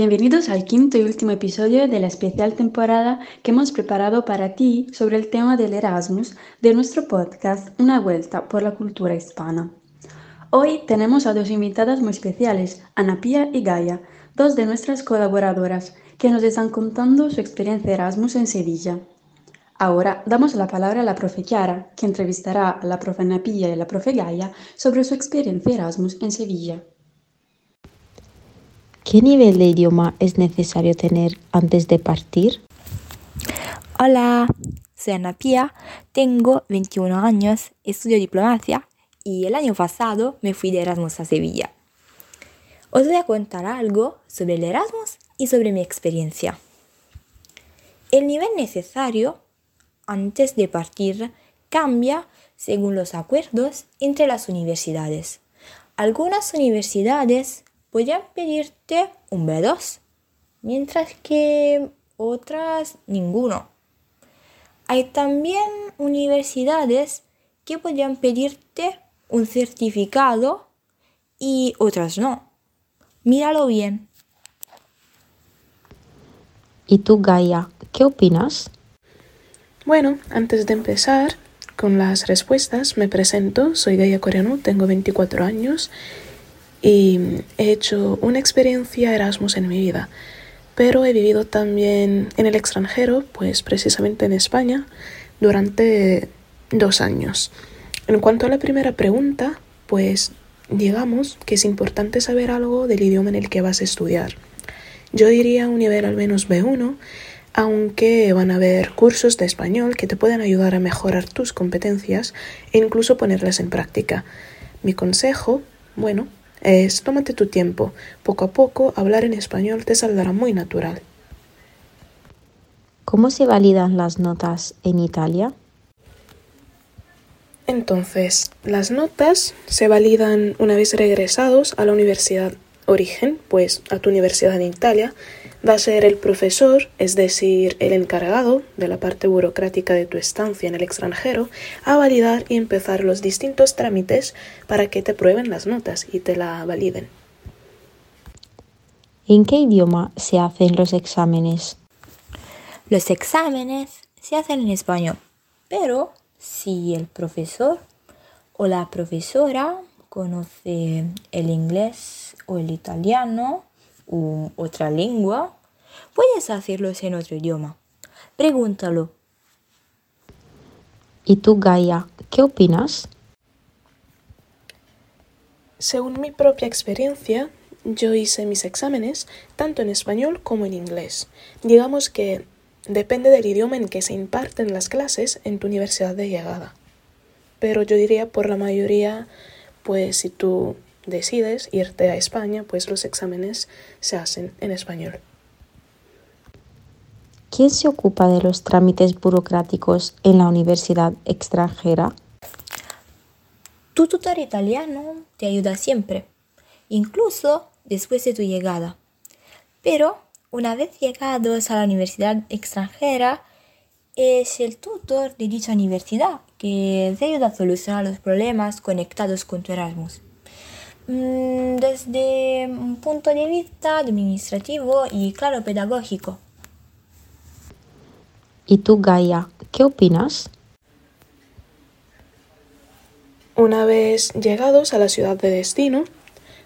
bienvenidos al quinto y último episodio de la especial temporada que hemos preparado para ti sobre el tema del Erasmus de nuestro podcast Una vuelta por la cultura hispana. Hoy tenemos a dos invitadas muy especiales, Ana Pía y Gaia, dos de nuestras colaboradoras, que nos están contando su experiencia Erasmus en Sevilla. Ahora damos la palabra a la profe Chiara, que entrevistará a la profe Ana Pía y la profe Gaia sobre su experiencia Erasmus en Sevilla. ¿Qué nivel de idioma es necesario tener antes de partir? Hola, soy Ana Pía, tengo 21 años, estudio diplomacia y el año pasado me fui de Erasmus a Sevilla. Os voy a contar algo sobre el Erasmus y sobre mi experiencia. El nivel necesario antes de partir cambia según los acuerdos entre las universidades. Algunas universidades podrían pedirte un B2, mientras que otras ninguno. Hay también universidades que podrían pedirte un certificado y otras no. Míralo bien. ¿Y tú, Gaia, qué opinas? Bueno, antes de empezar con las respuestas, me presento. Soy Gaia Coreano, tengo 24 años y he hecho una experiencia Erasmus en mi vida, pero he vivido también en el extranjero, pues precisamente en España, durante dos años. En cuanto a la primera pregunta, pues digamos que es importante saber algo del idioma en el que vas a estudiar. Yo diría un nivel al menos B1, aunque van a haber cursos de español que te pueden ayudar a mejorar tus competencias e incluso ponerlas en práctica. Mi consejo, bueno, es tómate tu tiempo. Poco a poco hablar en español te saldrá muy natural. ¿Cómo se validan las notas en Italia? Entonces, las notas se validan una vez regresados a la universidad origen, pues a tu universidad en Italia, va a ser el profesor, es decir, el encargado de la parte burocrática de tu estancia en el extranjero, a validar y empezar los distintos trámites para que te prueben las notas y te la validen. ¿En qué idioma se hacen los exámenes? Los exámenes se hacen en español, pero si el profesor o la profesora conoce el inglés o el italiano, otra lengua, puedes hacerlo en otro idioma. Pregúntalo. ¿Y tú, Gaia, qué opinas? Según mi propia experiencia, yo hice mis exámenes tanto en español como en inglés. Digamos que depende del idioma en que se imparten las clases en tu universidad de llegada. Pero yo diría por la mayoría, pues si tú decides irte a España, pues los exámenes se hacen en español. ¿Quién se ocupa de los trámites burocráticos en la universidad extranjera? Tu tutor italiano te ayuda siempre, incluso después de tu llegada. Pero una vez llegados a la universidad extranjera, es el tutor de dicha universidad que te ayuda a solucionar los problemas conectados con tu Erasmus. Mm, desde un punto de vista administrativo y claro pedagógico. ¿Y tú, Gaia, qué opinas? Una vez llegados a la ciudad de destino,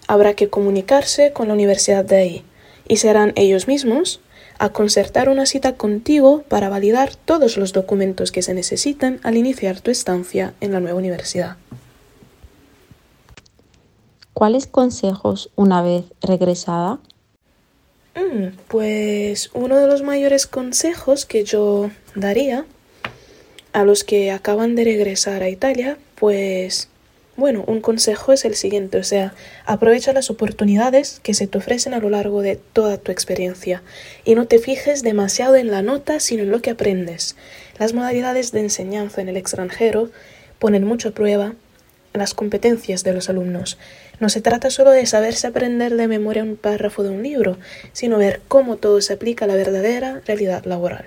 habrá que comunicarse con la universidad de ahí y serán ellos mismos a concertar una cita contigo para validar todos los documentos que se necesitan al iniciar tu estancia en la nueva universidad. ¿Cuáles consejos una vez regresada? Mm, pues uno de los mayores consejos que yo daría a los que acaban de regresar a Italia, pues bueno, un consejo es el siguiente, o sea, aprovecha las oportunidades que se te ofrecen a lo largo de toda tu experiencia y no te fijes demasiado en la nota, sino en lo que aprendes. Las modalidades de enseñanza en el extranjero ponen mucho a prueba las competencias de los alumnos. No se trata solo de saberse aprender de memoria un párrafo de un libro, sino ver cómo todo se aplica a la verdadera realidad laboral.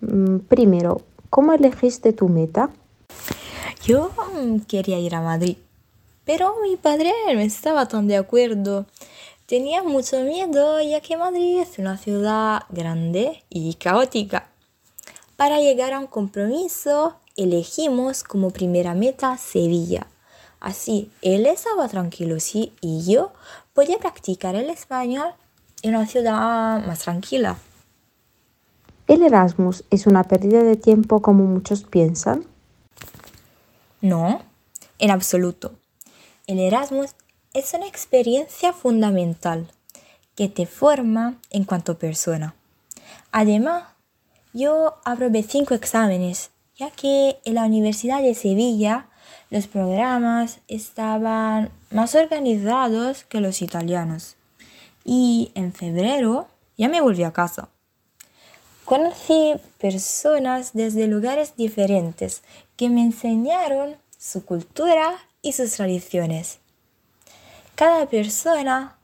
Mm, primero, ¿cómo elegiste tu meta? Yo mm, quería ir a Madrid, pero mi padre no estaba tan de acuerdo. Tenía mucho miedo ya que Madrid es una ciudad grande y caótica. Para llegar a un compromiso, elegimos como primera meta Sevilla. Así, él estaba tranquilo, sí, y yo podía practicar el español en una ciudad más tranquila. ¿El Erasmus es una pérdida de tiempo como muchos piensan? No, en absoluto. El Erasmus es una experiencia fundamental que te forma en cuanto persona. Además, yo aprobé cinco exámenes, ya que en la Universidad de Sevilla los programas estaban más organizados que los italianos. Y en febrero ya me volví a casa. Conocí personas desde lugares diferentes que me enseñaron su cultura y sus tradiciones. Cada persona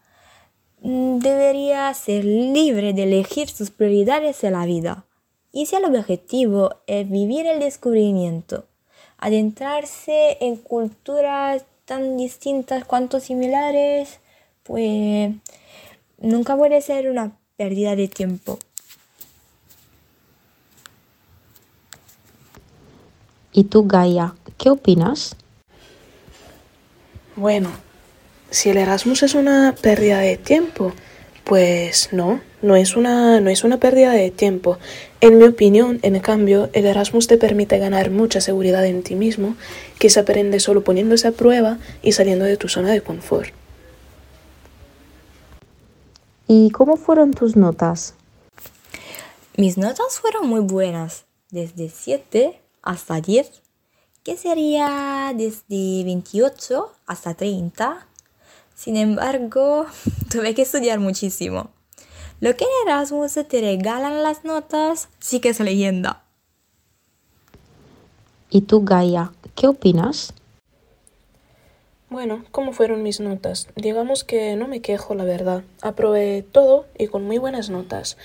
mm, debería ser libre de elegir sus prioridades en la vida. Y si el objetivo es vivir el descubrimiento, adentrarse en culturas tan distintas cuanto similares, pues nunca puede ser una pérdida de tiempo. ¿Y tú, Gaia, qué opinas? Bueno, si el Erasmus es una pérdida de tiempo, pues no, no es una, no es una pérdida de tiempo. En mi opinión, en cambio, el Erasmus te permite ganar mucha seguridad en ti mismo, que se aprende solo poniéndose a prueba y saliendo de tu zona de confort. ¿Y cómo fueron tus notas? Mis notas fueron muy buenas, desde 7 hasta 10, que sería desde 28 hasta 30. Sin embargo, tuve que estudiar muchísimo. Lo que en Erasmus te regalan las notas sí que es leyenda. ¿Y tú, Gaia, qué opinas? Bueno, ¿cómo fueron mis notas? Digamos que no me quejo, la verdad. Aprobé todo y con muy buenas notas.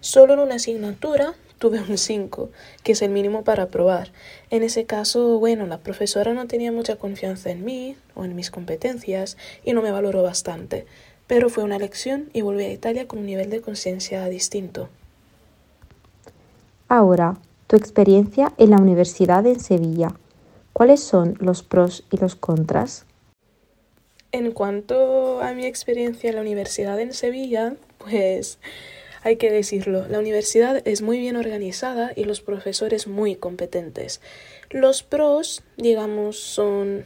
Solo en una asignatura tuve un 5, que es el mínimo para aprobar. En ese caso, bueno, la profesora no tenía mucha confianza en mí o en mis competencias y no me valoró bastante. Pero fue una lección y volví a Italia con un nivel de conciencia distinto. Ahora, tu experiencia en la universidad en Sevilla. ¿Cuáles son los pros y los contras? En cuanto a mi experiencia en la universidad en Sevilla, pues hay que decirlo, la universidad es muy bien organizada y los profesores muy competentes. Los pros, digamos, son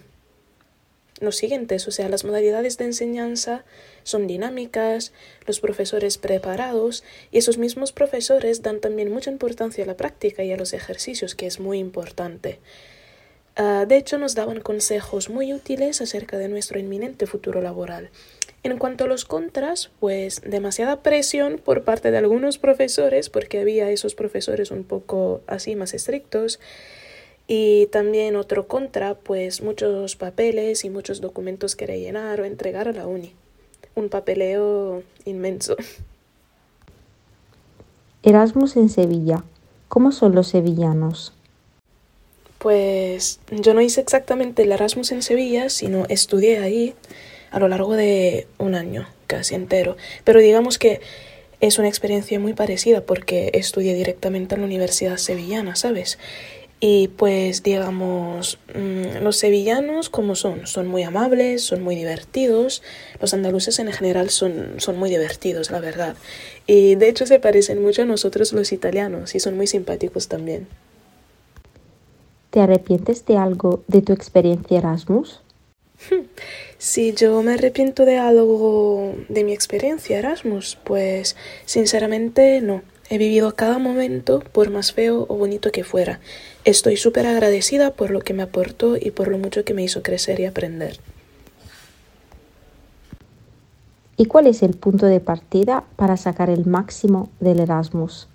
los siguientes, o sea, las modalidades de enseñanza son dinámicas, los profesores preparados y esos mismos profesores dan también mucha importancia a la práctica y a los ejercicios, que es muy importante. Ah, de hecho, nos daban consejos muy útiles acerca de nuestro inminente futuro laboral. En cuanto a los contras, pues demasiada presión por parte de algunos profesores, porque había esos profesores un poco así más estrictos. Y también otro contra, pues muchos papeles y muchos documentos que rellenar o entregar a la uni. Un papeleo inmenso. Erasmus en Sevilla. ¿Cómo son los sevillanos? Pues yo no hice exactamente el Erasmus en Sevilla, sino estudié ahí a lo largo de un año casi entero. Pero digamos que es una experiencia muy parecida porque estudié directamente en la Universidad Sevillana, ¿sabes? Y pues digamos, mm, los sevillanos como son, son muy amables, son muy divertidos, los andaluces en general son, son muy divertidos, la verdad. Y de hecho se parecen mucho a nosotros los italianos y son muy simpáticos también. ¿Te arrepientes de algo de tu experiencia Erasmus? Si yo me arrepiento de algo de mi experiencia Erasmus, pues sinceramente no. He vivido cada momento, por más feo o bonito que fuera. Estoy súper agradecida por lo que me aportó y por lo mucho que me hizo crecer y aprender. ¿Y cuál es el punto de partida para sacar el máximo del Erasmus?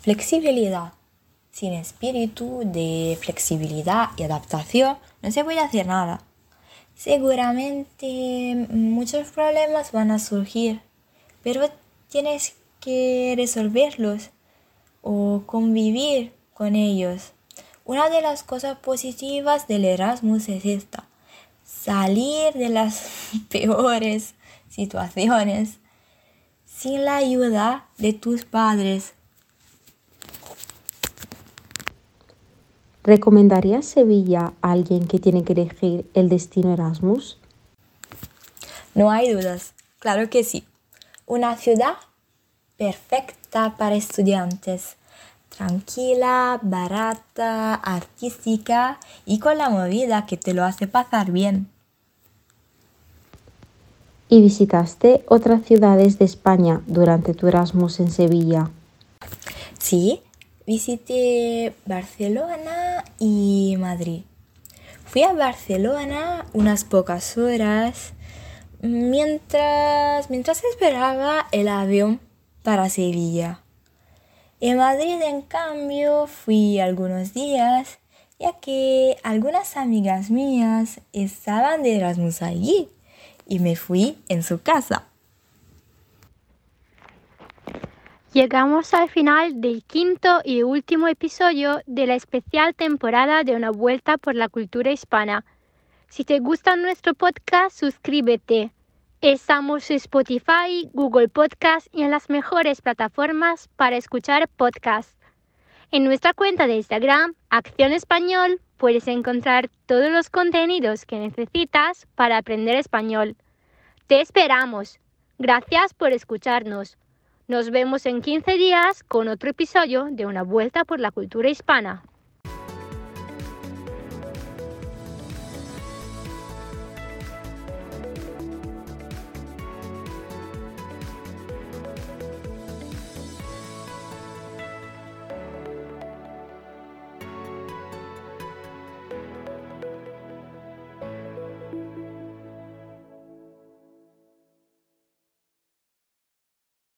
Flexibilidad. Sin espíritu de flexibilidad y adaptación no se puede hacer nada. Seguramente muchos problemas van a surgir, pero tienes que resolverlos o convivir con ellos. Una de las cosas positivas del Erasmus es esta, salir de las peores situaciones sin la ayuda de tus padres. ¿Recomendarías Sevilla a alguien que tiene que elegir el destino Erasmus? No hay dudas, claro que sí. Una ciudad perfecta para estudiantes, tranquila, barata, artística y con la movida que te lo hace pasar bien. ¿Y visitaste otras ciudades de España durante tu Erasmus en Sevilla? Sí, visité Barcelona y Madrid. Fui a Barcelona unas pocas horas mientras, mientras esperaba el avión para Sevilla. En Madrid, en cambio, fui algunos días, ya que algunas amigas mías estaban de Erasmus allí y me fui en su casa. Llegamos al final del quinto y último episodio de la especial temporada de Una Vuelta por la Cultura Hispana. Si te gusta nuestro podcast, suscríbete. Estamos en Spotify, Google Podcast y en las mejores plataformas para escuchar podcasts. En nuestra cuenta de Instagram, Acción Español, puedes encontrar todos los contenidos que necesitas para aprender español. Te esperamos. Gracias por escucharnos. Nos vemos en 15 días con otro episodio de Una Vuelta por la Cultura Hispana.